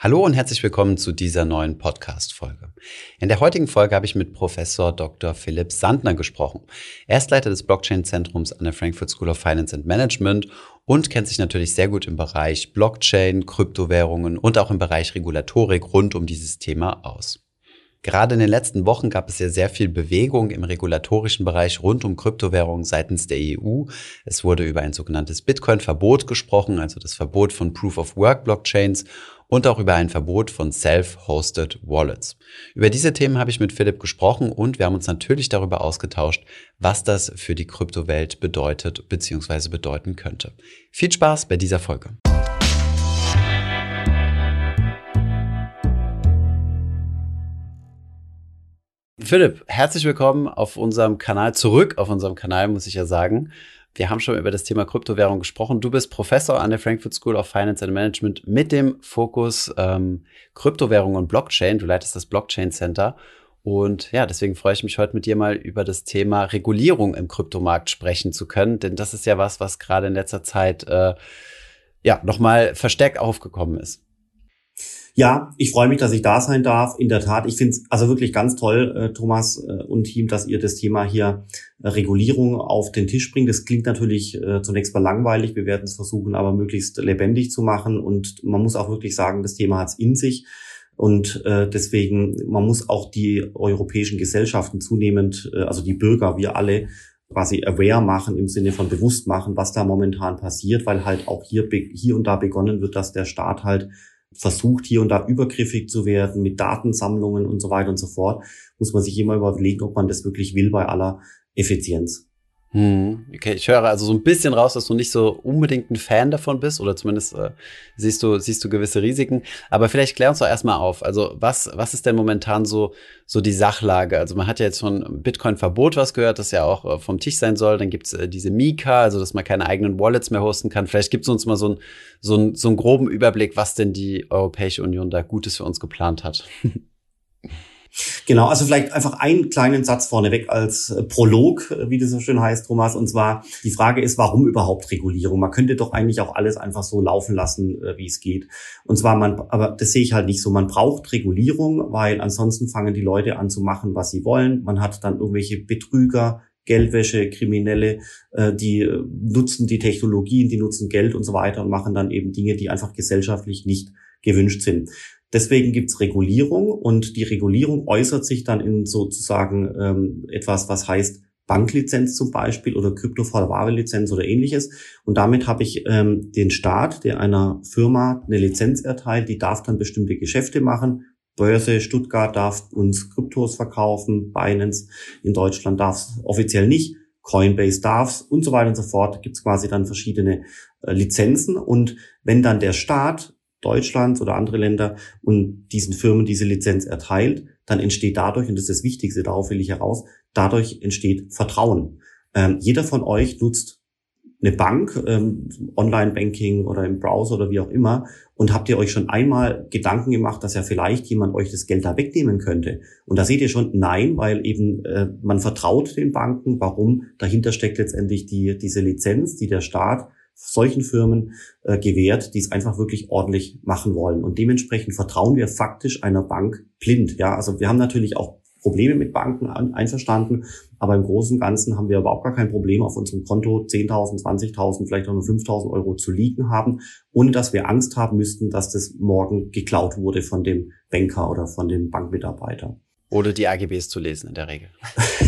Hallo und herzlich willkommen zu dieser neuen Podcast-Folge. In der heutigen Folge habe ich mit Professor Dr. Philipp Sandner gesprochen. Er ist Leiter des Blockchain-Zentrums an der Frankfurt School of Finance and Management und kennt sich natürlich sehr gut im Bereich Blockchain, Kryptowährungen und auch im Bereich Regulatorik rund um dieses Thema aus. Gerade in den letzten Wochen gab es ja sehr viel Bewegung im regulatorischen Bereich rund um Kryptowährungen seitens der EU. Es wurde über ein sogenanntes Bitcoin-Verbot gesprochen, also das Verbot von Proof-of-Work-Blockchains und auch über ein Verbot von Self-Hosted Wallets. Über diese Themen habe ich mit Philipp gesprochen und wir haben uns natürlich darüber ausgetauscht, was das für die Kryptowelt bedeutet bzw. bedeuten könnte. Viel Spaß bei dieser Folge. Philipp, herzlich willkommen auf unserem Kanal, zurück auf unserem Kanal, muss ich ja sagen. Wir haben schon über das Thema Kryptowährung gesprochen. Du bist Professor an der Frankfurt School of Finance and Management mit dem Fokus ähm, Kryptowährung und Blockchain. Du leitest das Blockchain Center. Und ja, deswegen freue ich mich heute mit dir mal über das Thema Regulierung im Kryptomarkt sprechen zu können, denn das ist ja was, was gerade in letzter Zeit äh, ja nochmal verstärkt aufgekommen ist. Ja, ich freue mich, dass ich da sein darf. In der Tat, ich finde es also wirklich ganz toll, äh, Thomas äh, und Team, dass ihr das Thema hier äh, Regulierung auf den Tisch bringt. Das klingt natürlich zunächst mal langweilig. Wir werden es versuchen, aber möglichst lebendig zu machen. Und man muss auch wirklich sagen, das Thema hat es in sich. Und deswegen, man muss auch die europäischen Gesellschaften zunehmend, also die Bürger, wir alle, quasi aware machen im Sinne von bewusst machen, was da momentan passiert, weil halt auch hier, hier und da begonnen wird, dass der Staat halt versucht, hier und da übergriffig zu werden mit Datensammlungen und so weiter und so fort, muss man sich immer überlegen, ob man das wirklich will bei aller Effizienz. Hm, okay, ich höre also so ein bisschen raus, dass du nicht so unbedingt ein Fan davon bist oder zumindest äh, siehst du siehst du gewisse Risiken. Aber vielleicht klär uns doch erstmal auf. Also was was ist denn momentan so so die Sachlage? Also man hat ja jetzt von Bitcoin-Verbot was gehört, das ja auch äh, vom Tisch sein soll. Dann gibt's äh, diese Mika, also dass man keine eigenen Wallets mehr hosten kann. Vielleicht gibt's uns mal so, ein, so, ein, so einen groben Überblick, was denn die Europäische Union da Gutes für uns geplant hat. Genau, also vielleicht einfach einen kleinen Satz vorneweg als äh, Prolog, äh, wie das so schön heißt, Thomas. Und zwar die Frage ist, warum überhaupt Regulierung? Man könnte doch eigentlich auch alles einfach so laufen lassen, äh, wie es geht. Und zwar man, aber das sehe ich halt nicht so. Man braucht Regulierung, weil ansonsten fangen die Leute an zu machen, was sie wollen. Man hat dann irgendwelche Betrüger, Geldwäsche, Kriminelle, die nutzen die Technologien, die nutzen Geld und so weiter und machen dann eben Dinge, die einfach gesellschaftlich nicht gewünscht sind. Deswegen gibt's Regulierung und die Regulierung äußert sich dann in sozusagen ähm, etwas, was heißt Banklizenz zum Beispiel oder Kryptovollware-Lizenz oder ähnliches. Und damit habe ich ähm, den Staat, der einer Firma eine Lizenz erteilt, die darf dann bestimmte Geschäfte machen. Börse Stuttgart darf uns Kryptos verkaufen, Binance in Deutschland darf es offiziell nicht, Coinbase darf's und so weiter und so fort. Gibt es quasi dann verschiedene äh, Lizenzen. Und wenn dann der Staat Deutschlands oder andere Länder und diesen Firmen diese Lizenz erteilt, dann entsteht dadurch, und das ist das Wichtigste, darauf will ich heraus, dadurch entsteht Vertrauen. Ähm, jeder von euch nutzt eine Bank, ähm, Online-Banking oder im Browser oder wie auch immer, und habt ihr euch schon einmal Gedanken gemacht, dass ja vielleicht jemand euch das Geld da wegnehmen könnte? Und da seht ihr schon, nein, weil eben äh, man vertraut den Banken. Warum? Dahinter steckt letztendlich die, diese Lizenz, die der Staat solchen Firmen äh, gewährt, die es einfach wirklich ordentlich machen wollen. Und dementsprechend vertrauen wir faktisch einer Bank blind. Ja, also wir haben natürlich auch Probleme mit Banken an, einverstanden, aber im Großen und Ganzen haben wir überhaupt gar kein Problem, auf unserem Konto 10.000, 20.000, vielleicht auch nur 5.000 Euro zu liegen haben, ohne dass wir Angst haben müssten, dass das morgen geklaut wurde von dem Banker oder von dem Bankmitarbeiter. Oder die AGBs zu lesen in der Regel.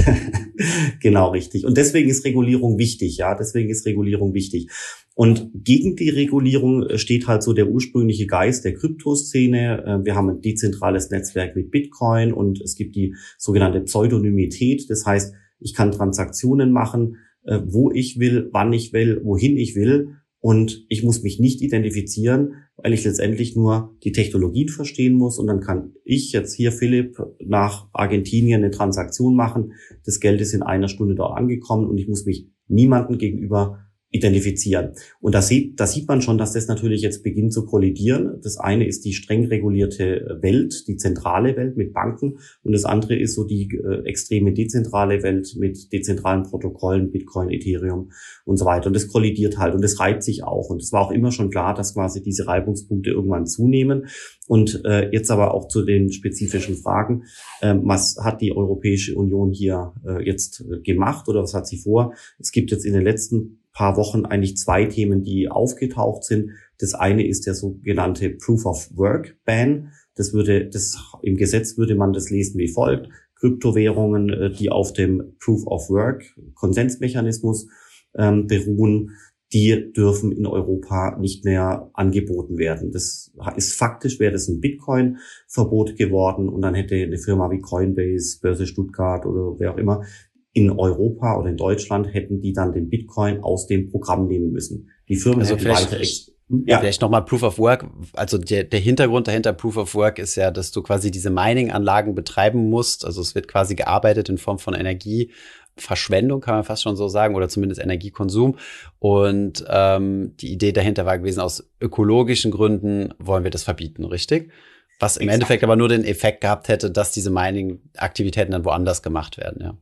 genau, richtig. Und deswegen ist Regulierung wichtig, ja. Deswegen ist Regulierung wichtig. Und gegen die Regulierung äh, steht halt so der ursprüngliche Geist der Kryptoszene. Äh, wir haben ein dezentrales Netzwerk mit Bitcoin und es gibt die sogenannte Pseudonymität. Das heißt, ich kann Transaktionen machen, äh, wo ich will, wann ich will, wohin ich will. Und ich muss mich nicht identifizieren, weil ich letztendlich nur die Technologien verstehen muss. Und dann kann ich jetzt hier, Philipp, nach Argentinien eine Transaktion machen. Das Geld ist in einer Stunde dort angekommen und ich muss mich niemanden gegenüber identifizieren. Und da sieht, da sieht man schon, dass das natürlich jetzt beginnt zu kollidieren. Das eine ist die streng regulierte Welt, die zentrale Welt mit Banken und das andere ist so die äh, extreme dezentrale Welt mit dezentralen Protokollen, Bitcoin, Ethereum und so weiter. Und das kollidiert halt und das reibt sich auch. Und es war auch immer schon klar, dass quasi diese Reibungspunkte irgendwann zunehmen. Und äh, jetzt aber auch zu den spezifischen Fragen. Ähm, was hat die Europäische Union hier äh, jetzt äh, gemacht oder was hat sie vor? Es gibt jetzt in den letzten paar Wochen eigentlich zwei Themen, die aufgetaucht sind. Das eine ist der sogenannte Proof of Work Ban. Das würde, das, im Gesetz würde man das lesen wie folgt. Kryptowährungen, äh, die auf dem Proof of Work Konsensmechanismus ähm, beruhen, die dürfen in Europa nicht mehr angeboten werden. Das ist faktisch, wäre das ein Bitcoin-Verbot geworden und dann hätte eine Firma wie Coinbase, Börse Stuttgart oder wer auch immer in Europa oder in Deutschland hätten die dann den Bitcoin aus dem Programm nehmen müssen. Die Firmen also hätten weiter ja. Vielleicht nochmal Proof of Work. Also der, der Hintergrund dahinter Proof of Work ist ja, dass du quasi diese Mining-Anlagen betreiben musst. Also es wird quasi gearbeitet in Form von Energieverschwendung, kann man fast schon so sagen, oder zumindest Energiekonsum. Und ähm, die Idee dahinter war gewesen, aus ökologischen Gründen wollen wir das verbieten, richtig? Was im Exakt. Endeffekt aber nur den Effekt gehabt hätte, dass diese Mining-Aktivitäten dann woanders gemacht werden, ja.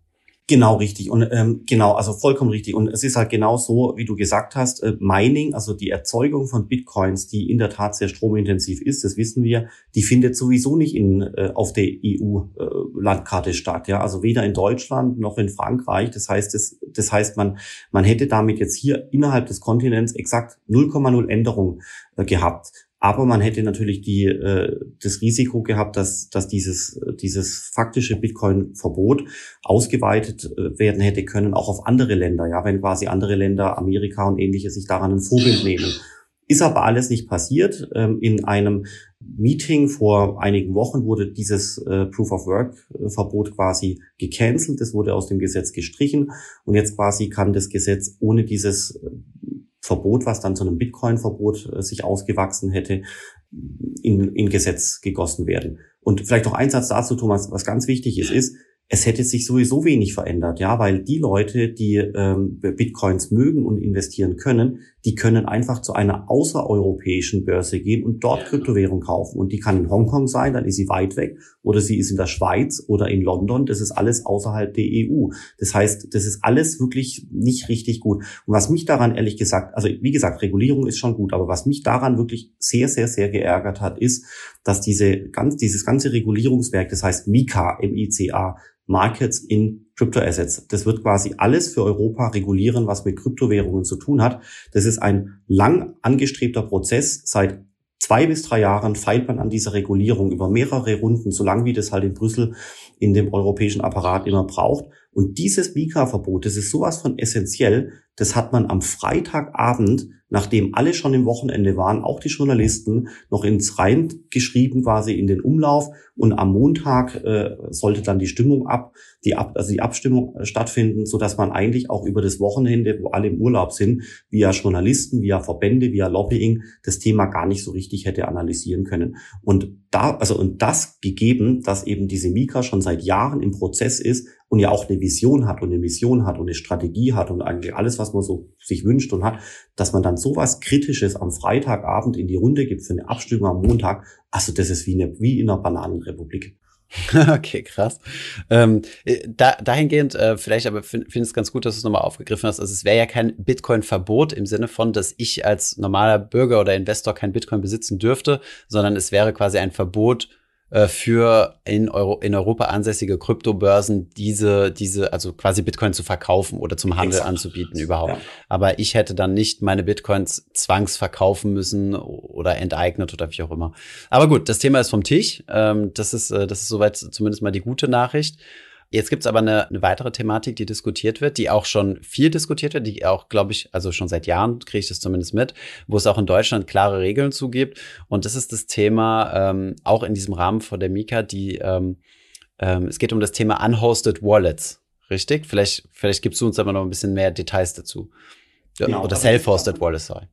Genau richtig und ähm, genau, also vollkommen richtig. Und es ist halt genau so, wie du gesagt hast, äh, Mining, also die Erzeugung von Bitcoins, die in der Tat sehr stromintensiv ist, das wissen wir, die findet sowieso nicht in äh, auf der EU-Landkarte äh, statt. Ja, also weder in Deutschland noch in Frankreich. Das heißt, das, das heißt, man man hätte damit jetzt hier innerhalb des Kontinents exakt 0,0 Änderung äh, gehabt. Aber man hätte natürlich die, äh, das Risiko gehabt, dass, dass dieses, dieses faktische Bitcoin-Verbot ausgeweitet äh, werden hätte können, auch auf andere Länder, ja, wenn quasi andere Länder, Amerika und ähnliche, sich daran ein Vorbild nehmen. Ist aber alles nicht passiert. Ähm, in einem Meeting vor einigen Wochen wurde dieses äh, Proof of Work-Verbot quasi gecancelt. Das wurde aus dem Gesetz gestrichen. Und jetzt quasi kann das Gesetz ohne dieses Verbot, was dann zu einem Bitcoin-Verbot äh, sich ausgewachsen hätte, in, in Gesetz gegossen werden. Und vielleicht noch ein Satz dazu, Thomas, was ganz wichtig ist, ist, es hätte sich sowieso wenig verändert, ja, weil die Leute, die ähm, Bitcoins mögen und investieren können, die können einfach zu einer außereuropäischen Börse gehen und dort Kryptowährung kaufen. Und die kann in Hongkong sein, dann ist sie weit weg, oder sie ist in der Schweiz oder in London. Das ist alles außerhalb der EU. Das heißt, das ist alles wirklich nicht richtig gut. Und was mich daran ehrlich gesagt, also wie gesagt, Regulierung ist schon gut, aber was mich daran wirklich sehr, sehr, sehr geärgert hat, ist, dass diese ganz, dieses ganze Regulierungswerk, das heißt MICA, M-I-C-A, Markets in Crypto Assets. Das wird quasi alles für Europa regulieren, was mit Kryptowährungen zu tun hat. Das ist ein lang angestrebter Prozess. Seit zwei bis drei Jahren feilt man an dieser Regulierung über mehrere Runden, so lang wie das halt in Brüssel in dem europäischen Apparat immer braucht. Und dieses Mika-Verbot, das ist sowas von essentiell, das hat man am Freitagabend, nachdem alle schon im Wochenende waren, auch die Journalisten, noch ins Rein geschrieben quasi in den Umlauf. Und am Montag äh, sollte dann die Stimmung ab, die ab, also die Abstimmung äh, stattfinden, so dass man eigentlich auch über das Wochenende, wo alle im Urlaub sind, via Journalisten, via Verbände, via Lobbying, das Thema gar nicht so richtig hätte analysieren können. Und da, also und das gegeben, dass eben diese Mika schon seit Jahren im Prozess ist und ja auch eine Vision hat und eine Mission hat und eine Strategie hat und eigentlich alles, was man so sich wünscht und hat, dass man dann sowas Kritisches am Freitagabend in die Runde gibt für eine Abstimmung am Montag, also das ist wie, eine, wie in einer Bananenrepublik. okay, krass. Ähm, äh, da, dahingehend, äh, vielleicht aber finde find es ganz gut, dass du es nochmal aufgegriffen hast. Also es wäre ja kein Bitcoin-Verbot im Sinne von, dass ich als normaler Bürger oder Investor kein Bitcoin besitzen dürfte, sondern es wäre quasi ein Verbot für in, Euro, in Europa ansässige Kryptobörsen diese, diese, also quasi Bitcoin zu verkaufen oder zum Handel Exakt. anzubieten überhaupt. Ja. Aber ich hätte dann nicht meine Bitcoins zwangsverkaufen müssen oder enteignet oder wie auch immer. Aber gut, das Thema ist vom Tisch. Ähm, das ist, äh, das ist soweit zumindest mal die gute Nachricht. Jetzt gibt es aber eine, eine, weitere Thematik, die diskutiert wird, die auch schon viel diskutiert wird, die auch, glaube ich, also schon seit Jahren kriege ich das zumindest mit, wo es auch in Deutschland klare Regeln zugibt. Und das ist das Thema, ähm, auch in diesem Rahmen von der Mika, die ähm, ähm, es geht um das Thema Unhosted Wallets. Richtig? Vielleicht, vielleicht gibst du uns aber noch ein bisschen mehr Details dazu. Genau, Oder Self-Hosted Wallets, sorry.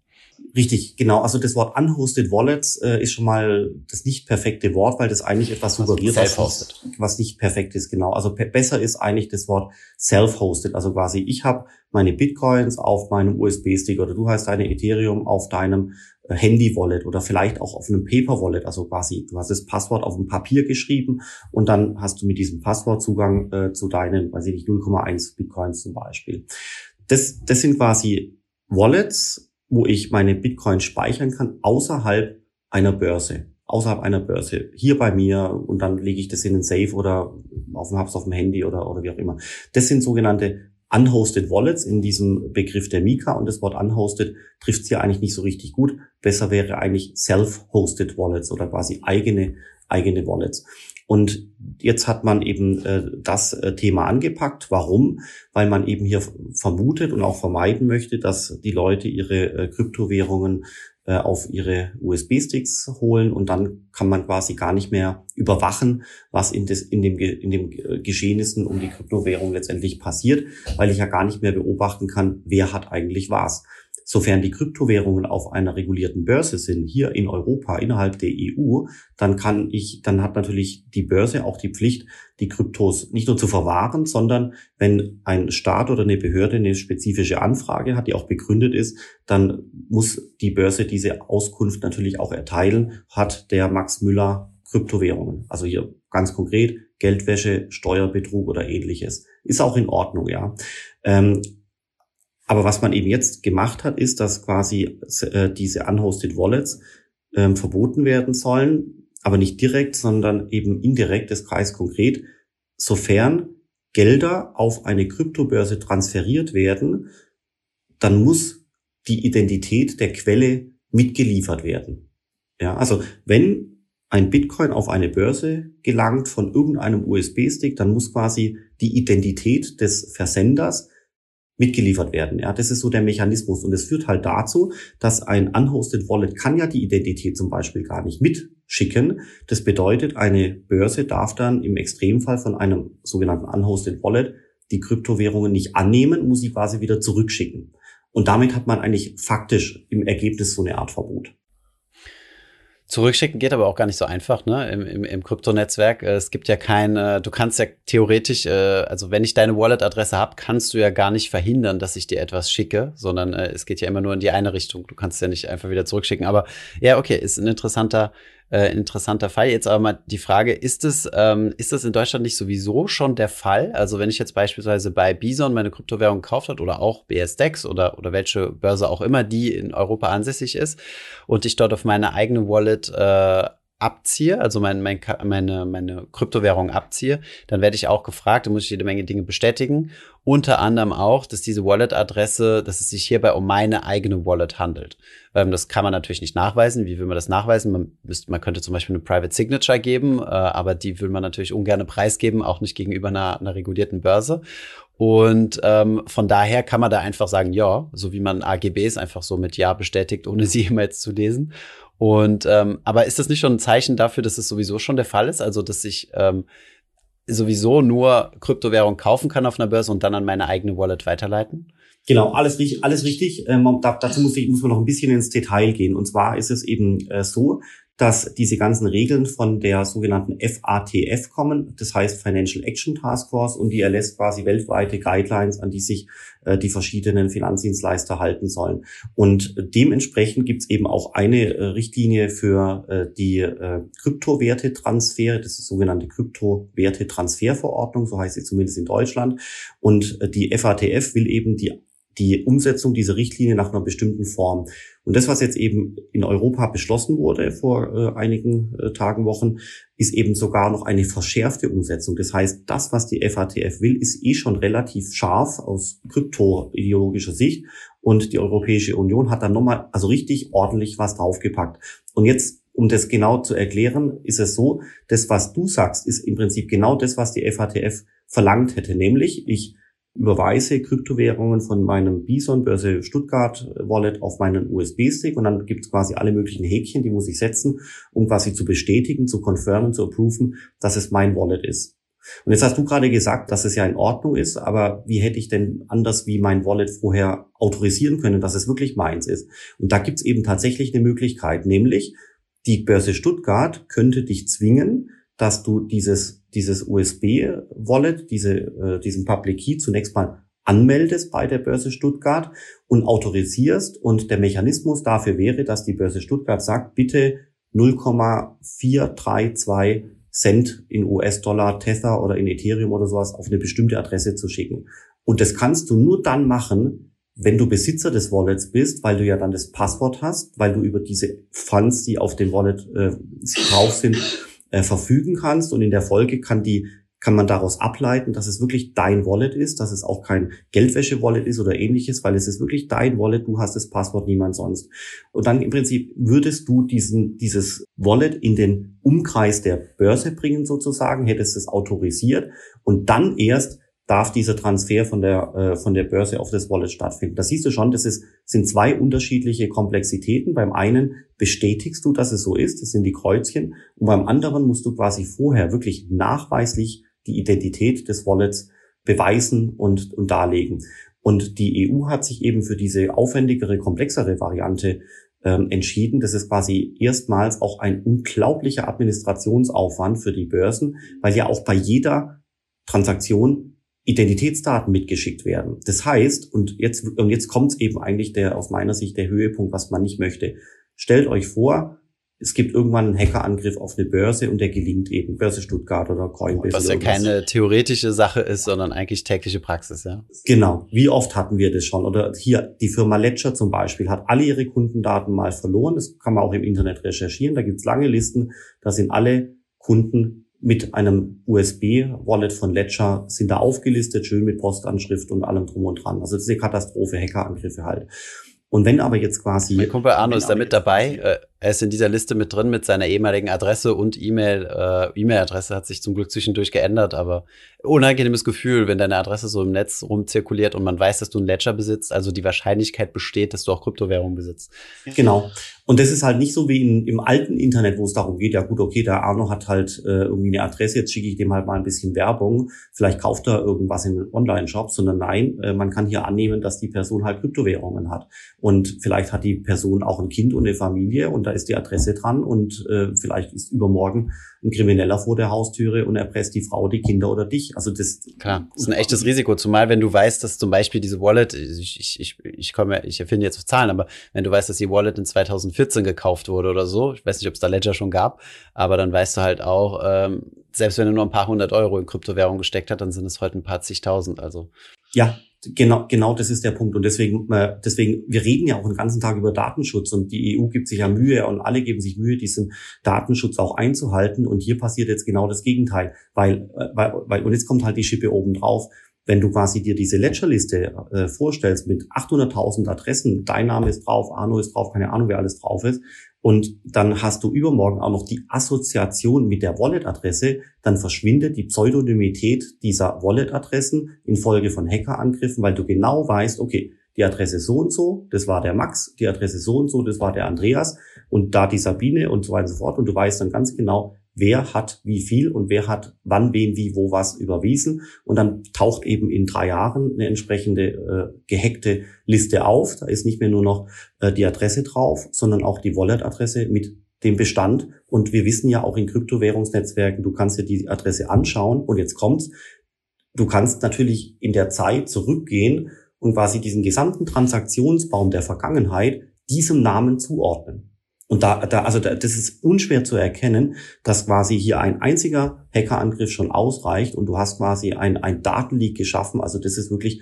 Richtig, genau. Also das Wort unhosted Wallets äh, ist schon mal das nicht perfekte Wort, weil das eigentlich etwas suggeriert, was, was nicht perfekt ist. Genau. Also besser ist eigentlich das Wort self-hosted. Also quasi ich habe meine Bitcoins auf meinem USB-Stick oder du hast deine Ethereum auf deinem äh, Handy-Wallet oder vielleicht auch auf einem Paper-Wallet. Also quasi du hast das Passwort auf dem Papier geschrieben und dann hast du mit diesem Passwort Zugang äh, zu deinen, weiß ich nicht, 0,1 Bitcoins zum Beispiel. Das, das sind quasi Wallets, wo ich meine Bitcoin speichern kann, außerhalb einer Börse. Außerhalb einer Börse. Hier bei mir und dann lege ich das in den Safe oder auf dem Hubs auf dem Handy oder, oder wie auch immer. Das sind sogenannte Unhosted Wallets in diesem Begriff der Mika und das Wort Unhosted trifft es hier eigentlich nicht so richtig gut. Besser wäre eigentlich Self-Hosted Wallets oder quasi eigene, eigene Wallets. Und jetzt hat man eben äh, das äh, Thema angepackt. Warum? Weil man eben hier vermutet und auch vermeiden möchte, dass die Leute ihre äh, Kryptowährungen äh, auf ihre USB-Sticks holen und dann kann man quasi gar nicht mehr überwachen, was in, des, in, dem, in dem Geschehnissen um die Kryptowährung letztendlich passiert, weil ich ja gar nicht mehr beobachten kann, wer hat eigentlich was. Sofern die Kryptowährungen auf einer regulierten Börse sind, hier in Europa, innerhalb der EU, dann kann ich, dann hat natürlich die Börse auch die Pflicht, die Kryptos nicht nur zu verwahren, sondern wenn ein Staat oder eine Behörde eine spezifische Anfrage hat, die auch begründet ist, dann muss die Börse diese Auskunft natürlich auch erteilen, hat der Max Müller Kryptowährungen. Also hier ganz konkret Geldwäsche, Steuerbetrug oder ähnliches. Ist auch in Ordnung, ja. Ähm, aber was man eben jetzt gemacht hat, ist, dass quasi äh, diese unhosted Wallets ähm, verboten werden sollen, aber nicht direkt, sondern eben indirekt, das Kreis konkret, sofern Gelder auf eine Kryptobörse transferiert werden, dann muss die Identität der Quelle mitgeliefert werden. Ja, also wenn ein Bitcoin auf eine Börse gelangt von irgendeinem USB-Stick, dann muss quasi die Identität des Versenders mitgeliefert werden. Ja, das ist so der Mechanismus. Und es führt halt dazu, dass ein unhosted Wallet kann ja die Identität zum Beispiel gar nicht mitschicken. Das bedeutet, eine Börse darf dann im Extremfall von einem sogenannten unhosted Wallet die Kryptowährungen nicht annehmen, muss sie quasi wieder zurückschicken. Und damit hat man eigentlich faktisch im Ergebnis so eine Art Verbot. Zurückschicken geht aber auch gar nicht so einfach, ne? Im, im, im Kryptonetzwerk. Äh, es gibt ja keine, du kannst ja theoretisch, äh, also wenn ich deine Wallet-Adresse habe, kannst du ja gar nicht verhindern, dass ich dir etwas schicke, sondern äh, es geht ja immer nur in die eine Richtung. Du kannst ja nicht einfach wieder zurückschicken. Aber ja, okay, ist ein interessanter, äh, interessanter Fall. Jetzt aber mal die Frage, ist es, ähm, ist das in Deutschland nicht sowieso schon der Fall? Also wenn ich jetzt beispielsweise bei Bison meine Kryptowährung gekauft hat oder auch BSDEX oder, oder welche Börse auch immer, die in Europa ansässig ist und ich dort auf meine eigene Wallet äh, abziehe, also mein, mein, meine, meine Kryptowährung abziehe, dann werde ich auch gefragt, da muss ich jede Menge Dinge bestätigen. Unter anderem auch, dass diese Wallet-Adresse, dass es sich hierbei um meine eigene Wallet handelt. Ähm, das kann man natürlich nicht nachweisen. Wie will man das nachweisen? Man, müsste, man könnte zum Beispiel eine Private Signature geben, äh, aber die will man natürlich ungern preisgeben, auch nicht gegenüber einer, einer regulierten Börse. Und ähm, von daher kann man da einfach sagen, ja, so wie man AGBs einfach so mit Ja bestätigt, ohne sie jemals zu lesen. Und ähm, aber ist das nicht schon ein Zeichen dafür, dass es sowieso schon der Fall ist? Also, dass ich ähm, sowieso nur Kryptowährung kaufen kann auf einer Börse und dann an meine eigene Wallet weiterleiten? Genau, alles richtig, alles richtig. Ähm, dazu muss, ich, muss man noch ein bisschen ins Detail gehen. Und zwar ist es eben äh, so, dass diese ganzen Regeln von der sogenannten FATF kommen, das heißt Financial Action Task Force, und die erlässt quasi weltweite Guidelines, an die sich äh, die verschiedenen Finanzdienstleister halten sollen. Und dementsprechend gibt es eben auch eine äh, Richtlinie für äh, die äh, Kryptowertetransfere, das ist die sogenannte Kryptowertetransferverordnung, so heißt sie zumindest in Deutschland. Und äh, die FATF will eben die die Umsetzung dieser Richtlinie nach einer bestimmten Form. Und das, was jetzt eben in Europa beschlossen wurde vor äh, einigen äh, Tagen, Wochen, ist eben sogar noch eine verschärfte Umsetzung. Das heißt, das, was die FATF will, ist eh schon relativ scharf aus kryptoideologischer Sicht. Und die Europäische Union hat dann nochmal, also richtig ordentlich was draufgepackt. Und jetzt um das genau zu erklären, ist es so, das, was du sagst, ist im Prinzip genau das, was die FATF verlangt hätte. Nämlich, ich überweise Kryptowährungen von meinem Bison Börse Stuttgart Wallet auf meinen USB-Stick und dann gibt es quasi alle möglichen Häkchen, die muss ich setzen, um quasi zu bestätigen, zu confirmen, zu approven, dass es mein Wallet ist. Und jetzt hast du gerade gesagt, dass es ja in Ordnung ist, aber wie hätte ich denn anders wie mein Wallet vorher autorisieren können, dass es wirklich meins ist? Und da gibt es eben tatsächlich eine Möglichkeit, nämlich die Börse Stuttgart könnte dich zwingen, dass du dieses, dieses USB-Wallet, diese, äh, diesen Public Key zunächst mal anmeldest bei der Börse Stuttgart und autorisierst. Und der Mechanismus dafür wäre, dass die Börse Stuttgart sagt, bitte 0,432 Cent in US-Dollar, Tether oder in Ethereum oder sowas auf eine bestimmte Adresse zu schicken. Und das kannst du nur dann machen, wenn du Besitzer des Wallets bist, weil du ja dann das Passwort hast, weil du über diese Funds, die auf dem Wallet äh, drauf sind, äh, verfügen kannst. Und in der Folge kann die kann man daraus ableiten, dass es wirklich dein Wallet ist, dass es auch kein Geldwäsche-Wallet ist oder ähnliches, weil es ist wirklich dein Wallet, du hast das Passwort, niemand sonst. Und dann im Prinzip würdest du diesen, dieses Wallet in den Umkreis der Börse bringen sozusagen, hättest es autorisiert und dann erst darf dieser Transfer von der, äh, von der Börse auf das Wallet stattfinden. Da siehst du schon, das ist, sind zwei unterschiedliche Komplexitäten. Beim einen bestätigst du, dass es so ist, das sind die Kreuzchen, und beim anderen musst du quasi vorher wirklich nachweislich die Identität des Wallets beweisen und, und darlegen. Und die EU hat sich eben für diese aufwendigere, komplexere Variante ähm, entschieden. Das ist quasi erstmals auch ein unglaublicher Administrationsaufwand für die Börsen, weil ja auch bei jeder Transaktion Identitätsdaten mitgeschickt werden. Das heißt, und jetzt, und jetzt kommt es eben eigentlich der, aus meiner Sicht der Höhepunkt, was man nicht möchte. Stellt euch vor, es gibt irgendwann einen Hackerangriff auf eine Börse und der gelingt eben, Börse Stuttgart oder Coinbase. Was ja keine theoretische Sache ist, sondern eigentlich tägliche Praxis, ja. Genau. Wie oft hatten wir das schon? Oder hier, die Firma Ledger zum Beispiel hat alle ihre Kundendaten mal verloren. Das kann man auch im Internet recherchieren. Da gibt's lange Listen. Da sind alle Kunden mit einem USB-Wallet von Ledger sind da aufgelistet, schön mit Postanschrift und allem drum und dran. Also das ist eine Katastrophe, Hackerangriffe halt. Und wenn aber jetzt quasi. Mein Kumpel Arno ist da mit dabei. Äh, er ist in dieser Liste mit drin mit seiner ehemaligen Adresse und E-Mail. Äh, E-Mail-Adresse hat sich zum Glück zwischendurch geändert, aber unangenehmes Gefühl, wenn deine Adresse so im Netz rumzirkuliert und man weiß, dass du einen Ledger besitzt. Also die Wahrscheinlichkeit besteht, dass du auch Kryptowährungen besitzt. Genau. Und das ist halt nicht so wie in, im alten Internet, wo es darum geht, ja gut, okay, der Arno hat halt äh, irgendwie eine Adresse, jetzt schicke ich dem halt mal ein bisschen Werbung, vielleicht kauft er irgendwas in Online-Shop, sondern nein, äh, man kann hier annehmen, dass die Person halt Kryptowährungen hat. Und vielleicht hat die Person auch ein Kind und eine Familie und da ist die Adresse dran und äh, vielleicht ist übermorgen ein Krimineller vor der Haustüre und erpresst die Frau, die Kinder oder dich. Also das klar, das ist ein echtes Risiko, zumal wenn du weißt, dass zum Beispiel diese Wallet, ich, ich, ich, ich komme, ich erfinde jetzt Zahlen, aber wenn du weißt, dass die Wallet in 2014 gekauft wurde oder so, ich weiß nicht, ob es da Ledger schon gab, aber dann weißt du halt auch, ähm, selbst wenn du nur ein paar hundert Euro in Kryptowährung gesteckt hast, dann sind es heute ein paar zigtausend. Also ja, genau, genau das ist der Punkt. Und deswegen, äh, deswegen, wir reden ja auch den ganzen Tag über Datenschutz und die EU gibt sich ja Mühe und alle geben sich Mühe, diesen Datenschutz auch einzuhalten. Und hier passiert jetzt genau das Gegenteil, weil, äh, weil, weil und jetzt kommt halt die Schippe oben drauf. Wenn du quasi dir diese Ledgerliste äh, vorstellst mit 800.000 Adressen, dein Name ist drauf, Arno ist drauf, keine Ahnung, wer alles drauf ist, und dann hast du übermorgen auch noch die Assoziation mit der Wallet-Adresse, dann verschwindet die Pseudonymität dieser Wallet-Adressen infolge von Hackerangriffen, weil du genau weißt, okay, die Adresse so und so, das war der Max, die Adresse so und so, das war der Andreas und da die Sabine und so weiter und so fort. Und du weißt dann ganz genau, wer hat wie viel und wer hat wann, wen, wie, wo was überwiesen. Und dann taucht eben in drei Jahren eine entsprechende äh, gehackte Liste auf. Da ist nicht mehr nur noch äh, die Adresse drauf, sondern auch die Wallet-Adresse mit dem Bestand. Und wir wissen ja auch in Kryptowährungsnetzwerken, du kannst dir die Adresse anschauen und jetzt kommt's. Du kannst natürlich in der Zeit zurückgehen und quasi diesen gesamten Transaktionsbaum der Vergangenheit diesem Namen zuordnen. Und da, da, also da, das ist unschwer zu erkennen, dass quasi hier ein einziger Hackerangriff schon ausreicht und du hast quasi ein, ein Datenleak geschaffen. Also das ist wirklich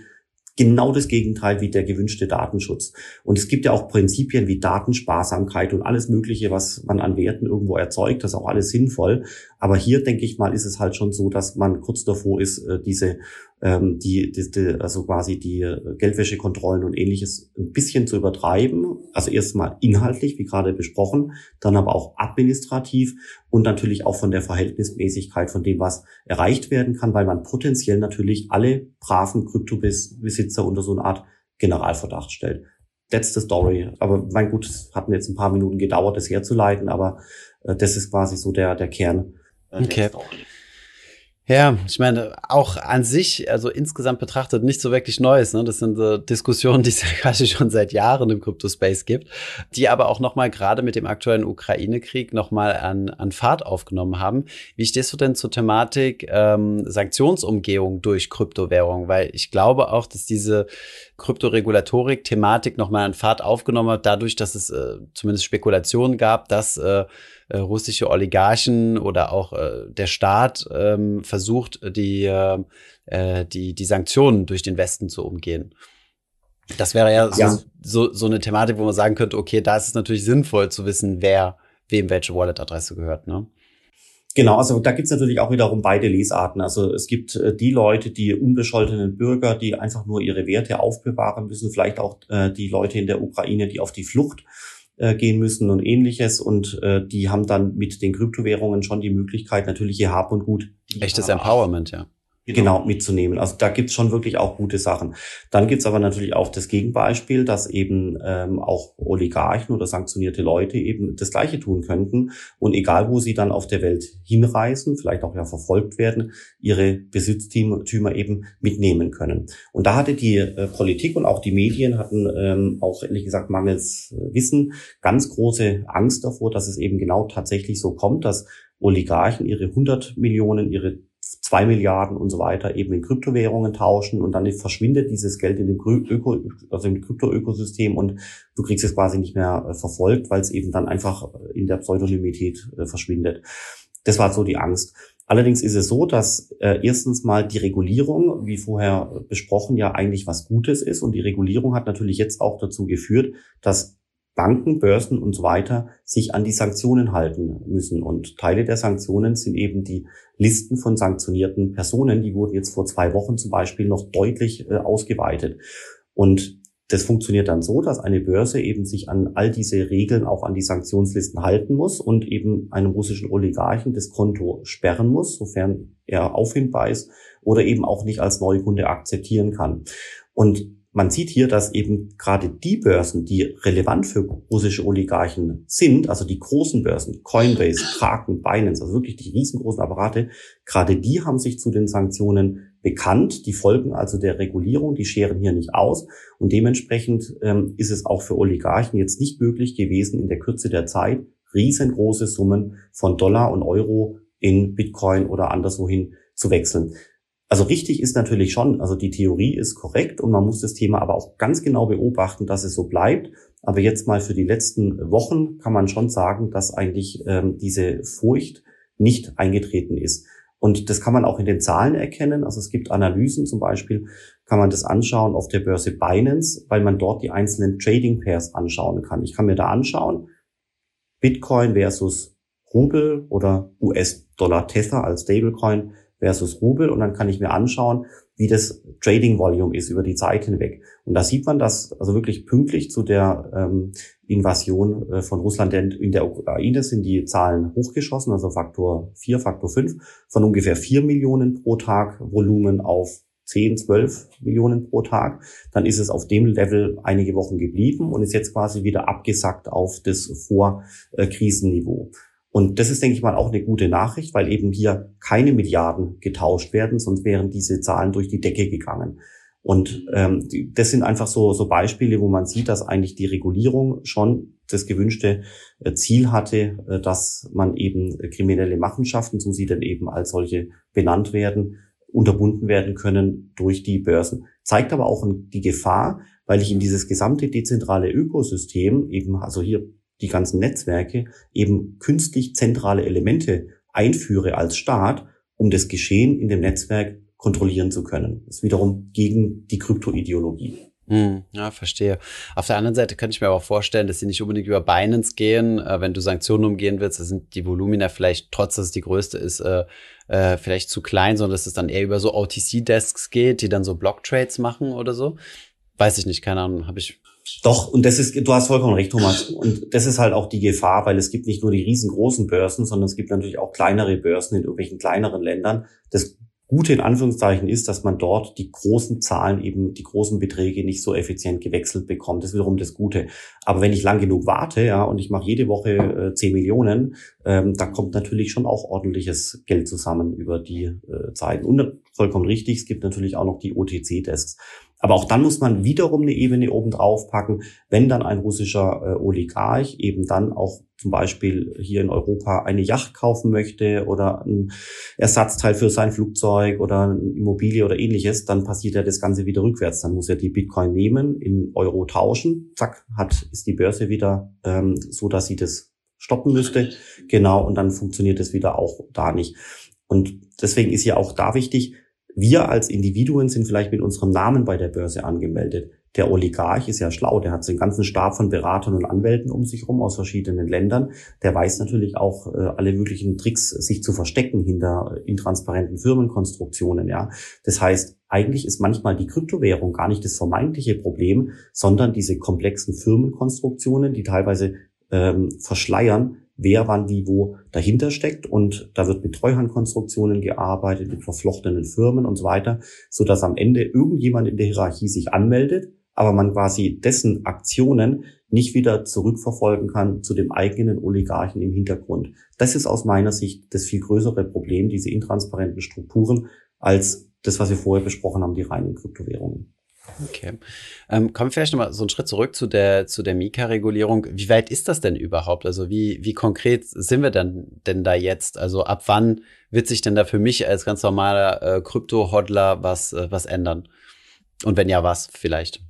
genau das Gegenteil wie der gewünschte Datenschutz. Und es gibt ja auch Prinzipien wie Datensparsamkeit und alles Mögliche, was man an Werten irgendwo erzeugt. Das ist auch alles sinnvoll. Aber hier, denke ich mal, ist es halt schon so, dass man kurz davor ist, äh, diese ähm, die, die, die, also quasi die äh, Geldwäschekontrollen und ähnliches ein bisschen zu übertreiben. Also erstmal inhaltlich, wie gerade besprochen, dann aber auch administrativ und natürlich auch von der Verhältnismäßigkeit von dem, was erreicht werden kann, weil man potenziell natürlich alle braven Kryptobesitzer unter so eine Art Generalverdacht stellt. That's the story. Aber mein gut, es hat mir jetzt ein paar Minuten gedauert, das herzuleiten, aber äh, das ist quasi so der, der Kern. Äh, okay. Ja, ich meine, auch an sich, also insgesamt betrachtet, nicht so wirklich Neues. Ne? Das sind so Diskussionen, die es ja quasi schon seit Jahren im Crypto-Space gibt, die aber auch nochmal gerade mit dem aktuellen Ukraine-Krieg nochmal an, an Fahrt aufgenommen haben. Wie stehst du denn zur Thematik ähm, Sanktionsumgehung durch Kryptowährung? Weil ich glaube auch, dass diese Kryptoregulatorik-Thematik nochmal an Fahrt aufgenommen hat, dadurch, dass es äh, zumindest Spekulationen gab, dass äh, äh, russische Oligarchen oder auch äh, der Staat ähm, versucht, die, äh, die, die Sanktionen durch den Westen zu umgehen. Das wäre ja, ja. So, so, so eine Thematik, wo man sagen könnte, okay, da ist es natürlich sinnvoll zu wissen, wer wem welche Wallet-Adresse gehört, ne? Genau, also da gibt's natürlich auch wiederum beide Lesarten. Also es gibt äh, die Leute, die unbescholtenen Bürger, die einfach nur ihre Werte aufbewahren müssen, vielleicht auch äh, die Leute in der Ukraine, die auf die Flucht äh, gehen müssen und ähnliches. Und äh, die haben dann mit den Kryptowährungen schon die Möglichkeit, natürlich ihr Hab und Gut. Echtes Empowerment, ja. Genau. genau, mitzunehmen. Also da gibt's schon wirklich auch gute Sachen. Dann gibt's aber natürlich auch das Gegenbeispiel, dass eben ähm, auch Oligarchen oder sanktionierte Leute eben das Gleiche tun könnten und egal wo sie dann auf der Welt hinreisen, vielleicht auch ja verfolgt werden, ihre Besitztümer eben mitnehmen können. Und da hatte die äh, Politik und auch die Medien hatten ähm, auch ehrlich gesagt mangels äh, Wissen ganz große Angst davor, dass es eben genau tatsächlich so kommt, dass Oligarchen ihre 100 Millionen, ihre zwei Milliarden und so weiter eben in Kryptowährungen tauschen und dann verschwindet dieses Geld in dem Öko, also im Krypto-Ökosystem und du kriegst es quasi nicht mehr äh, verfolgt, weil es eben dann einfach in der Pseudonymität äh, verschwindet. Das war so die Angst. Allerdings ist es so, dass äh, erstens mal die Regulierung, wie vorher besprochen, ja eigentlich was Gutes ist. Und die Regulierung hat natürlich jetzt auch dazu geführt, dass Banken, Börsen und so weiter sich an die Sanktionen halten müssen. Und Teile der Sanktionen sind eben die Listen von sanktionierten Personen. Die wurden jetzt vor zwei Wochen zum Beispiel noch deutlich äh, ausgeweitet. Und das funktioniert dann so, dass eine Börse eben sich an all diese Regeln auch an die Sanktionslisten halten muss und eben einem russischen Oligarchen das Konto sperren muss, sofern er auffindbar ist oder eben auch nicht als Neukunde akzeptieren kann. Und man sieht hier, dass eben gerade die Börsen, die relevant für russische Oligarchen sind, also die großen Börsen, Coinbase, Kraken, Binance, also wirklich die riesengroßen Apparate, gerade die haben sich zu den Sanktionen bekannt. Die folgen also der Regulierung, die scheren hier nicht aus. Und dementsprechend ähm, ist es auch für Oligarchen jetzt nicht möglich gewesen, in der Kürze der Zeit riesengroße Summen von Dollar und Euro in Bitcoin oder anderswohin zu wechseln. Also richtig ist natürlich schon, also die Theorie ist korrekt und man muss das Thema aber auch ganz genau beobachten, dass es so bleibt. Aber jetzt mal für die letzten Wochen kann man schon sagen, dass eigentlich ähm, diese Furcht nicht eingetreten ist. Und das kann man auch in den Zahlen erkennen. Also es gibt Analysen, zum Beispiel kann man das anschauen auf der Börse Binance, weil man dort die einzelnen Trading Pairs anschauen kann. Ich kann mir da anschauen, Bitcoin versus Rubel oder US-Dollar Tether als Stablecoin versus Rubel und dann kann ich mir anschauen, wie das Trading Volume ist über die Zeit hinweg. Und da sieht man, dass also wirklich pünktlich zu der ähm, Invasion äh, von Russland in der Ukraine sind die Zahlen hochgeschossen, also Faktor 4, Faktor 5, von ungefähr 4 Millionen pro Tag Volumen auf 10, 12 Millionen pro Tag. Dann ist es auf dem Level einige Wochen geblieben und ist jetzt quasi wieder abgesackt auf das Vorkrisenniveau. Und das ist, denke ich mal, auch eine gute Nachricht, weil eben hier keine Milliarden getauscht werden, sonst wären diese Zahlen durch die Decke gegangen. Und ähm, das sind einfach so, so Beispiele, wo man sieht, dass eigentlich die Regulierung schon das gewünschte äh, Ziel hatte, äh, dass man eben kriminelle Machenschaften, so sie dann eben als solche benannt werden, unterbunden werden können durch die Börsen. Zeigt aber auch die Gefahr, weil ich in dieses gesamte dezentrale Ökosystem eben, also hier die ganzen Netzwerke eben künstlich zentrale Elemente einführe als Staat, um das Geschehen in dem Netzwerk kontrollieren zu können. Das ist wiederum gegen die Kryptoideologie. Hm, ja, verstehe. Auf der anderen Seite könnte ich mir aber vorstellen, dass sie nicht unbedingt über Binance gehen. Äh, wenn du Sanktionen umgehen willst, sind die Volumina vielleicht, trotz dass es die größte ist, äh, äh, vielleicht zu klein, sondern dass es dann eher über so OTC-Desks geht, die dann so Blocktrades machen oder so. Weiß ich nicht, keine Ahnung, habe ich doch, und das ist, du hast vollkommen recht, Thomas. Und das ist halt auch die Gefahr, weil es gibt nicht nur die riesengroßen Börsen, sondern es gibt natürlich auch kleinere Börsen in irgendwelchen kleineren Ländern. Das Gute in Anführungszeichen ist, dass man dort die großen Zahlen eben, die großen Beträge nicht so effizient gewechselt bekommt. Das ist wiederum das Gute. Aber wenn ich lang genug warte, ja, und ich mache jede Woche äh, 10 Millionen, ähm, da kommt natürlich schon auch ordentliches Geld zusammen über die äh, Zeiten. Und vollkommen richtig, es gibt natürlich auch noch die OTC-Desks. Aber auch dann muss man wiederum eine Ebene oben drauf packen, wenn dann ein russischer äh, Oligarch eben dann auch zum Beispiel hier in Europa eine Yacht kaufen möchte oder ein Ersatzteil für sein Flugzeug oder eine Immobilie oder ähnliches, dann passiert ja das Ganze wieder rückwärts. Dann muss er die Bitcoin nehmen, in Euro tauschen, zack, hat, ist die Börse wieder ähm, so, dass sie das stoppen müsste. Genau, und dann funktioniert es wieder auch da nicht. Und deswegen ist ja auch da wichtig, wir als Individuen sind vielleicht mit unserem Namen bei der Börse angemeldet. Der Oligarch ist ja schlau, der hat so einen ganzen Stab von Beratern und Anwälten um sich herum aus verschiedenen Ländern. Der weiß natürlich auch äh, alle möglichen Tricks, sich zu verstecken hinter intransparenten Firmenkonstruktionen. Ja, das heißt, eigentlich ist manchmal die Kryptowährung gar nicht das vermeintliche Problem, sondern diese komplexen Firmenkonstruktionen, die teilweise ähm, verschleiern, wer wann wie wo dahinter steckt. Und da wird mit Treuhandkonstruktionen gearbeitet, mit verflochtenen Firmen und so weiter, so dass am Ende irgendjemand in der Hierarchie sich anmeldet, aber man quasi dessen Aktionen nicht wieder zurückverfolgen kann zu dem eigenen Oligarchen im Hintergrund. Das ist aus meiner Sicht das viel größere Problem, diese intransparenten Strukturen, als das, was wir vorher besprochen haben, die reinen Kryptowährungen. Okay. Ähm, kommen wir vielleicht nochmal so einen Schritt zurück zu der, zu der Mika-Regulierung. Wie weit ist das denn überhaupt? Also wie, wie konkret sind wir denn, denn da jetzt? Also ab wann wird sich denn da für mich als ganz normaler äh, Krypto-Hodler was, äh, was ändern? Und wenn ja, was vielleicht?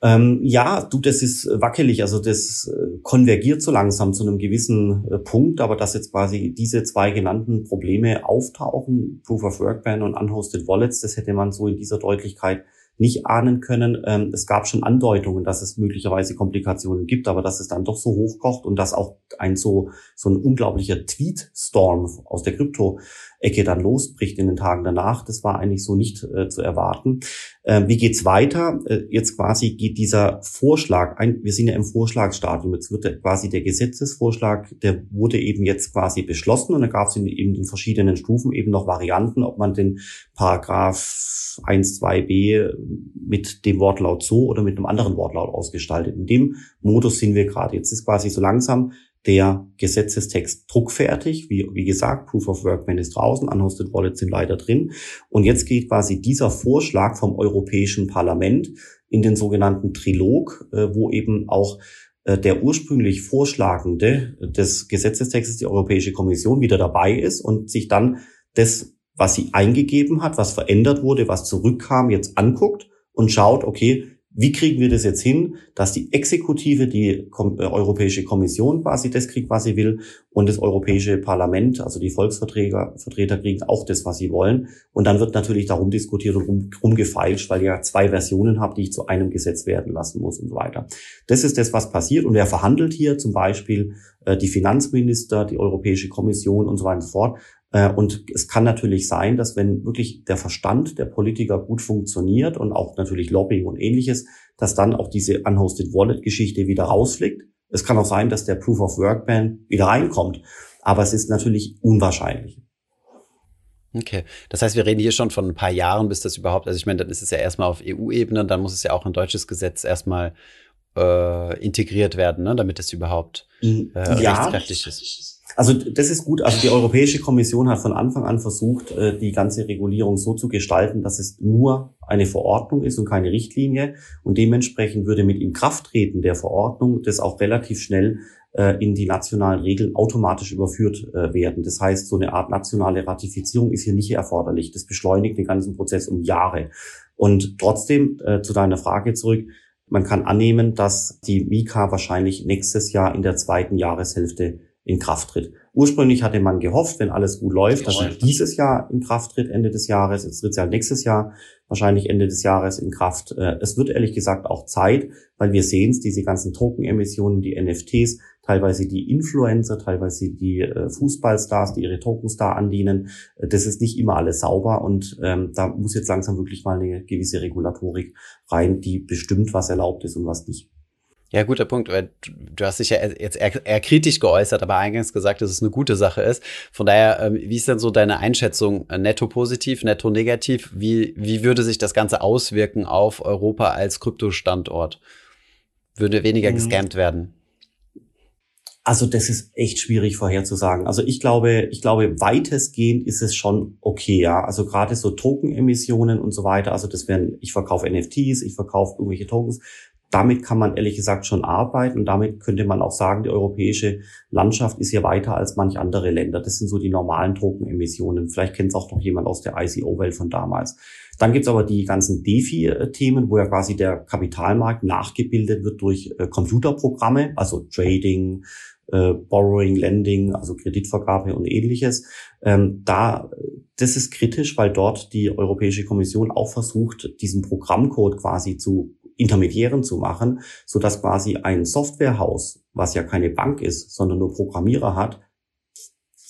Ähm, ja, du, das ist wackelig. Also das äh, konvergiert so langsam zu einem gewissen äh, Punkt, aber dass jetzt quasi diese zwei genannten Probleme auftauchen, Proof of Work Ban und Unhosted Wallets, das hätte man so in dieser Deutlichkeit nicht ahnen können. Ähm, es gab schon Andeutungen, dass es möglicherweise Komplikationen gibt, aber dass es dann doch so hochkocht und dass auch ein so, so ein unglaublicher Tweet-Storm aus der Krypto-Ecke dann losbricht in den Tagen danach, das war eigentlich so nicht äh, zu erwarten. Äh, wie geht's weiter? Äh, jetzt quasi geht dieser Vorschlag, ein, wir sind ja im Vorschlagsstadium, jetzt wird der, quasi der Gesetzesvorschlag, der wurde eben jetzt quasi beschlossen und da gab es in, in den verschiedenen Stufen eben noch Varianten, ob man den Paragraph 1, 2b mit dem Wortlaut so oder mit einem anderen Wortlaut ausgestaltet. In dem Modus sind wir gerade. Jetzt ist quasi so langsam der Gesetzestext druckfertig. Wie, wie gesagt, Proof of Workman ist draußen, Unhosted Wallets sind leider drin. Und jetzt geht quasi dieser Vorschlag vom Europäischen Parlament in den sogenannten Trilog, äh, wo eben auch äh, der ursprünglich Vorschlagende des Gesetzestextes, die Europäische Kommission, wieder dabei ist und sich dann das, was sie eingegeben hat, was verändert wurde, was zurückkam, jetzt anguckt und schaut, okay, wie kriegen wir das jetzt hin, dass die Exekutive, die äh, Europäische Kommission quasi das kriegt, was sie will, und das Europäische Parlament, also die Volksvertreter Vertreter kriegen auch das, was sie wollen. Und dann wird natürlich darum diskutiert und rum, rumgefeilscht, weil ich ja zwei Versionen habe, die ich zu einem Gesetz werden lassen muss und so weiter. Das ist das, was passiert. Und wer verhandelt hier? Zum Beispiel äh, die Finanzminister, die Europäische Kommission und so weiter und so fort. Äh, und es kann natürlich sein, dass wenn wirklich der Verstand der Politiker gut funktioniert und auch natürlich Lobbying und ähnliches, dass dann auch diese Unhosted Wallet Geschichte wieder rausfliegt. Es kann auch sein, dass der Proof of Work Ban wieder reinkommt. Aber es ist natürlich unwahrscheinlich. Okay, das heißt, wir reden hier schon von ein paar Jahren, bis das überhaupt, also ich meine, dann ist es ja erstmal auf EU-Ebene, dann muss es ja auch in deutsches Gesetz erstmal äh, integriert werden, ne, damit es überhaupt äh, ja, rechtskräftig ist. Also das ist gut. Also die Europäische Kommission hat von Anfang an versucht, äh, die ganze Regulierung so zu gestalten, dass es nur eine Verordnung ist und keine Richtlinie. Und dementsprechend würde mit Inkrafttreten der Verordnung das auch relativ schnell äh, in die nationalen Regeln automatisch überführt äh, werden. Das heißt, so eine Art nationale Ratifizierung ist hier nicht erforderlich. Das beschleunigt den ganzen Prozess um Jahre. Und trotzdem, zu deiner Frage zurück, man kann annehmen, dass die Mika wahrscheinlich nächstes Jahr in der zweiten Jahreshälfte in Kraft tritt. Ursprünglich hatte man gehofft, wenn alles gut läuft, dass er dieses Jahr in Kraft tritt, Ende des Jahres. Jetzt tritt es ja nächstes Jahr, wahrscheinlich Ende des Jahres in Kraft. Äh, es wird ehrlich gesagt auch Zeit, weil wir sehen es, diese ganzen Token-Emissionen, die NFTs, teilweise die Influencer, teilweise die äh, Fußballstars, die ihre Tokens da andienen. Äh, das ist nicht immer alles sauber und ähm, da muss jetzt langsam wirklich mal eine gewisse Regulatorik rein, die bestimmt, was erlaubt ist und was nicht. Ja, guter Punkt. Weil du hast dich ja jetzt eher, eher kritisch geäußert, aber eingangs gesagt, dass es eine gute Sache ist. Von daher, ähm, wie ist denn so deine Einschätzung? Äh, netto positiv, netto negativ? Wie, wie würde sich das Ganze auswirken auf Europa als Kryptostandort? Würde weniger mhm. gescampt werden? Also das ist echt schwierig vorherzusagen. Also ich glaube, ich glaube, weitestgehend ist es schon okay, ja. Also gerade so Token-Emissionen und so weiter. Also das wären, ich verkaufe NFTs, ich verkaufe irgendwelche Tokens damit kann man ehrlich gesagt schon arbeiten und damit könnte man auch sagen, die europäische Landschaft ist hier weiter als manch andere Länder. Das sind so die normalen Druckenemissionen. Vielleicht kennt es auch noch jemand aus der ICO-Welt von damals. Dann gibt's aber die ganzen DeFi-Themen, wo ja quasi der Kapitalmarkt nachgebildet wird durch äh, Computerprogramme, also Trading, äh, Borrowing, Lending, also Kreditvergabe und ähnliches. Ähm, da, das ist kritisch, weil dort die Europäische Kommission auch versucht, diesen Programmcode quasi zu Intermediären zu machen, so dass quasi ein Softwarehaus, was ja keine Bank ist, sondern nur Programmierer hat,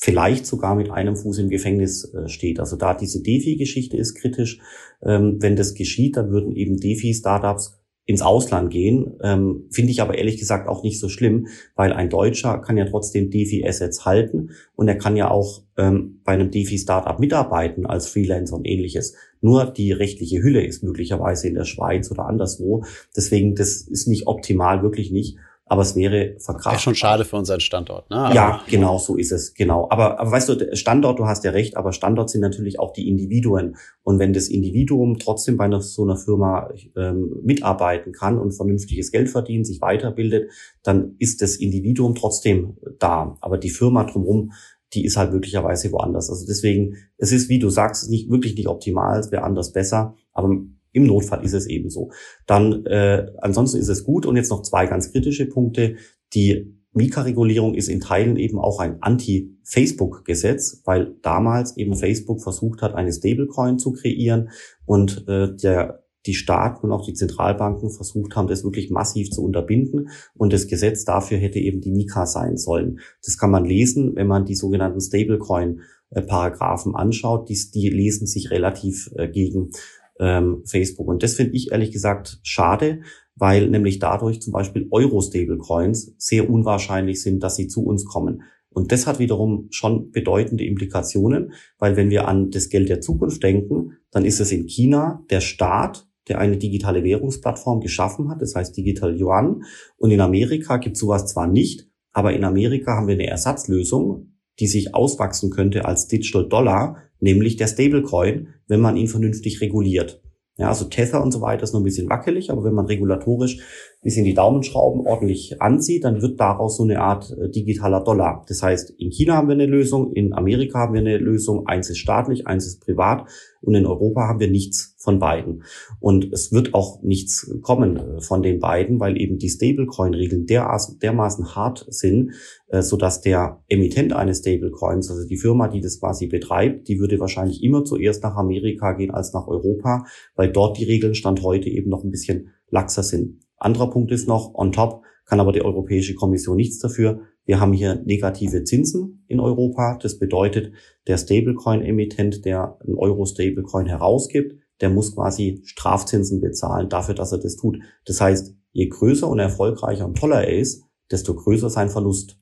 vielleicht sogar mit einem Fuß im Gefängnis äh, steht. Also da diese DeFi-Geschichte ist kritisch. Ähm, wenn das geschieht, dann würden eben DeFi-Startups ins Ausland gehen. Ähm, Finde ich aber ehrlich gesagt auch nicht so schlimm, weil ein Deutscher kann ja trotzdem DeFi-Assets halten und er kann ja auch ähm, bei einem DeFi-Startup mitarbeiten als Freelancer und ähnliches. Nur die rechtliche Hülle ist möglicherweise in der Schweiz oder anderswo. Deswegen, das ist nicht optimal, wirklich nicht aber es wäre verkraftbar. Wäre schon schade für unseren Standort, ne? Aber ja, genau, so ist es, genau. Aber, aber weißt du, Standort, du hast ja recht, aber Standort sind natürlich auch die Individuen. Und wenn das Individuum trotzdem bei einer, so einer Firma ähm, mitarbeiten kann und vernünftiges Geld verdient, sich weiterbildet, dann ist das Individuum trotzdem da. Aber die Firma drumherum, die ist halt möglicherweise woanders. Also deswegen, es ist, wie du sagst, nicht wirklich nicht optimal, es wäre anders besser, aber im Notfall ist es eben so. Dann äh, ansonsten ist es gut. Und jetzt noch zwei ganz kritische Punkte. Die Mika-Regulierung ist in Teilen eben auch ein Anti-Facebook-Gesetz, weil damals eben Facebook versucht hat, eine Stablecoin zu kreieren und äh, der die Staaten und auch die Zentralbanken versucht haben, das wirklich massiv zu unterbinden. Und das Gesetz dafür hätte eben die Mika sein sollen. Das kann man lesen, wenn man die sogenannten Stablecoin-Paragraphen anschaut. Die, die lesen sich relativ äh, gegen ähm, Facebook. Und das finde ich ehrlich gesagt schade, weil nämlich dadurch zum Beispiel Euro-Stablecoins sehr unwahrscheinlich sind, dass sie zu uns kommen. Und das hat wiederum schon bedeutende Implikationen, weil wenn wir an das Geld der Zukunft denken, dann ist es in China der Staat, der eine digitale Währungsplattform geschaffen hat, das heißt Digital Yuan. Und in Amerika gibt es sowas zwar nicht, aber in Amerika haben wir eine Ersatzlösung, die sich auswachsen könnte als Digital Dollar, nämlich der Stablecoin, wenn man ihn vernünftig reguliert. Ja, also Tether und so weiter ist noch ein bisschen wackelig, aber wenn man regulatorisch bisschen die Daumenschrauben ordentlich anzieht, dann wird daraus so eine Art äh, digitaler Dollar. Das heißt, in China haben wir eine Lösung, in Amerika haben wir eine Lösung, eins ist staatlich, eins ist privat und in Europa haben wir nichts von beiden. Und es wird auch nichts kommen äh, von den beiden, weil eben die Stablecoin-Regeln dermaßen, hart sind, äh, so dass der Emittent eines Stablecoins, also die Firma, die das quasi betreibt, die würde wahrscheinlich immer zuerst nach Amerika gehen als nach Europa, weil dort die Regeln Stand heute eben noch ein bisschen laxer sind. Anderer Punkt ist noch, on top kann aber die Europäische Kommission nichts dafür. Wir haben hier negative Zinsen in Europa. Das bedeutet, der Stablecoin-Emittent, der einen Euro-Stablecoin herausgibt, der muss quasi Strafzinsen bezahlen dafür, dass er das tut. Das heißt, je größer und erfolgreicher und toller er ist, desto größer sein Verlust.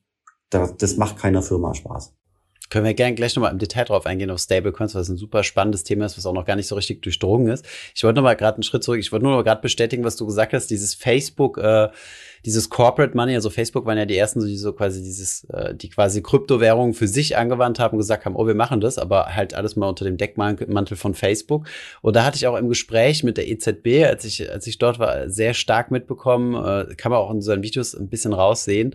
Das macht keiner Firma Spaß. Können wir gerne gleich nochmal im Detail drauf eingehen auf Stablecoins, was ein super spannendes Thema ist, was auch noch gar nicht so richtig durchdrungen ist. Ich wollte nochmal gerade einen Schritt zurück. Ich wollte nur noch gerade bestätigen, was du gesagt hast. Dieses Facebook, äh, dieses Corporate Money, also Facebook waren ja die ersten, die so quasi dieses, äh, die quasi Kryptowährungen für sich angewandt haben und gesagt haben, oh, wir machen das, aber halt alles mal unter dem Deckmantel von Facebook. Und da hatte ich auch im Gespräch mit der EZB, als ich, als ich dort war, sehr stark mitbekommen, äh, kann man auch in unseren Videos ein bisschen raussehen,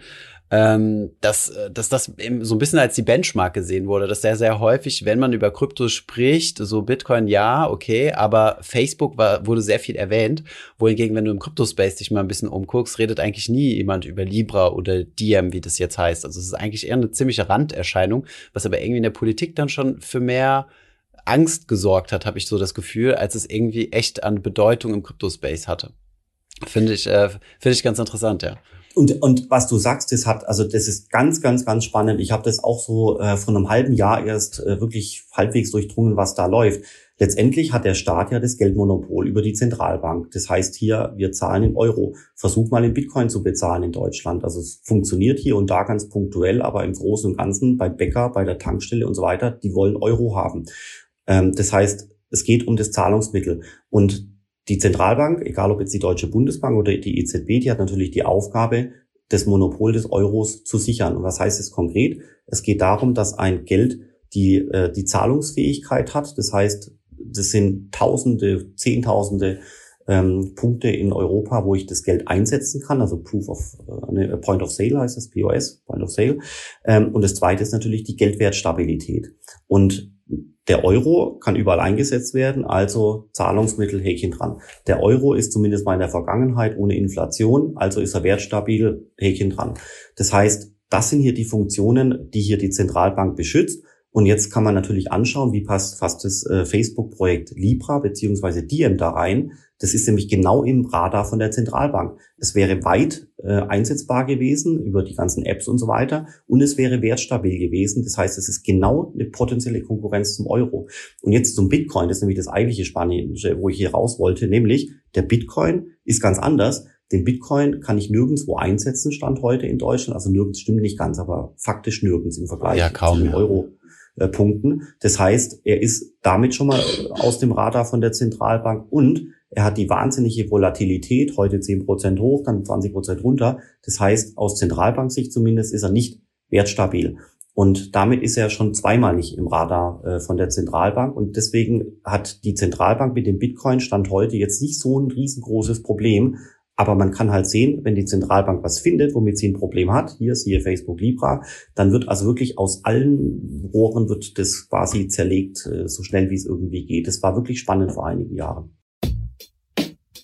ähm, dass, äh, dass das eben so ein bisschen als die Benchmark gesehen wurde, dass sehr, sehr häufig, wenn man über Krypto spricht, so Bitcoin ja, okay, aber Facebook war, wurde sehr viel erwähnt, wohingegen, wenn du im Kryptospace dich mal ein bisschen umguckst, redet eigentlich nie jemand über Libra oder Diem, wie das jetzt heißt. Also es ist eigentlich eher eine ziemliche Randerscheinung, was aber irgendwie in der Politik dann schon für mehr Angst gesorgt hat, habe ich so das Gefühl, als es irgendwie echt an Bedeutung im Kryptospace hatte. Finde ich, äh, finde ich ganz interessant, ja. Und, und was du sagst, das hat, also das ist ganz, ganz, ganz spannend. Ich habe das auch so äh, von einem halben Jahr erst äh, wirklich halbwegs durchdrungen, was da läuft. letztendlich hat der Staat ja das Geldmonopol über die Zentralbank. Das heißt hier, wir zahlen in Euro. Versuch mal in Bitcoin zu bezahlen in Deutschland. Also es funktioniert hier und da ganz punktuell, aber im Großen und Ganzen bei Bäcker, bei der Tankstelle und so weiter, die wollen Euro haben. Ähm, das heißt, es geht um das Zahlungsmittel. Und die Zentralbank, egal ob jetzt die Deutsche Bundesbank oder die EZB, die hat natürlich die Aufgabe, das Monopol des Euros zu sichern. Und was heißt es konkret? Es geht darum, dass ein Geld die, äh, die Zahlungsfähigkeit hat. Das heißt, das sind Tausende, Zehntausende ähm, Punkte in Europa, wo ich das Geld einsetzen kann, also Proof of äh, Point of Sale heißt das, POS, Point of Sale. Ähm, und das zweite ist natürlich die Geldwertstabilität. Und der Euro kann überall eingesetzt werden, also Zahlungsmittel Häkchen dran. Der Euro ist zumindest mal in der Vergangenheit ohne Inflation, also ist er wertstabil Häkchen dran. Das heißt, das sind hier die Funktionen, die hier die Zentralbank beschützt. Und jetzt kann man natürlich anschauen, wie passt fast das äh, Facebook-Projekt Libra beziehungsweise Diem da rein. Das ist nämlich genau im Radar von der Zentralbank. Es wäre weit äh, einsetzbar gewesen über die ganzen Apps und so weiter und es wäre wertstabil gewesen. Das heißt, es ist genau eine potenzielle Konkurrenz zum Euro. Und jetzt zum Bitcoin, das ist nämlich das eigentliche Spannende, wo ich hier raus wollte, nämlich der Bitcoin ist ganz anders. Den Bitcoin kann ich nirgendwo einsetzen, Stand heute in Deutschland. Also nirgends stimmt nicht ganz, aber faktisch nirgends im Vergleich ja, kaum, zu dem Euro. Äh, punkten. Das heißt, er ist damit schon mal aus dem Radar von der Zentralbank und er hat die wahnsinnige Volatilität, heute 10% hoch, dann 20% runter. Das heißt, aus Zentralbanksicht zumindest ist er nicht wertstabil. Und damit ist er schon zweimal nicht im Radar äh, von der Zentralbank. Und deswegen hat die Zentralbank mit dem Bitcoin Stand heute jetzt nicht so ein riesengroßes Problem, aber man kann halt sehen, wenn die Zentralbank was findet, womit sie ein Problem hat, hier siehe Facebook Libra, dann wird also wirklich aus allen Rohren wird das quasi zerlegt, äh, so schnell wie es irgendwie geht. Das war wirklich spannend vor einigen Jahren.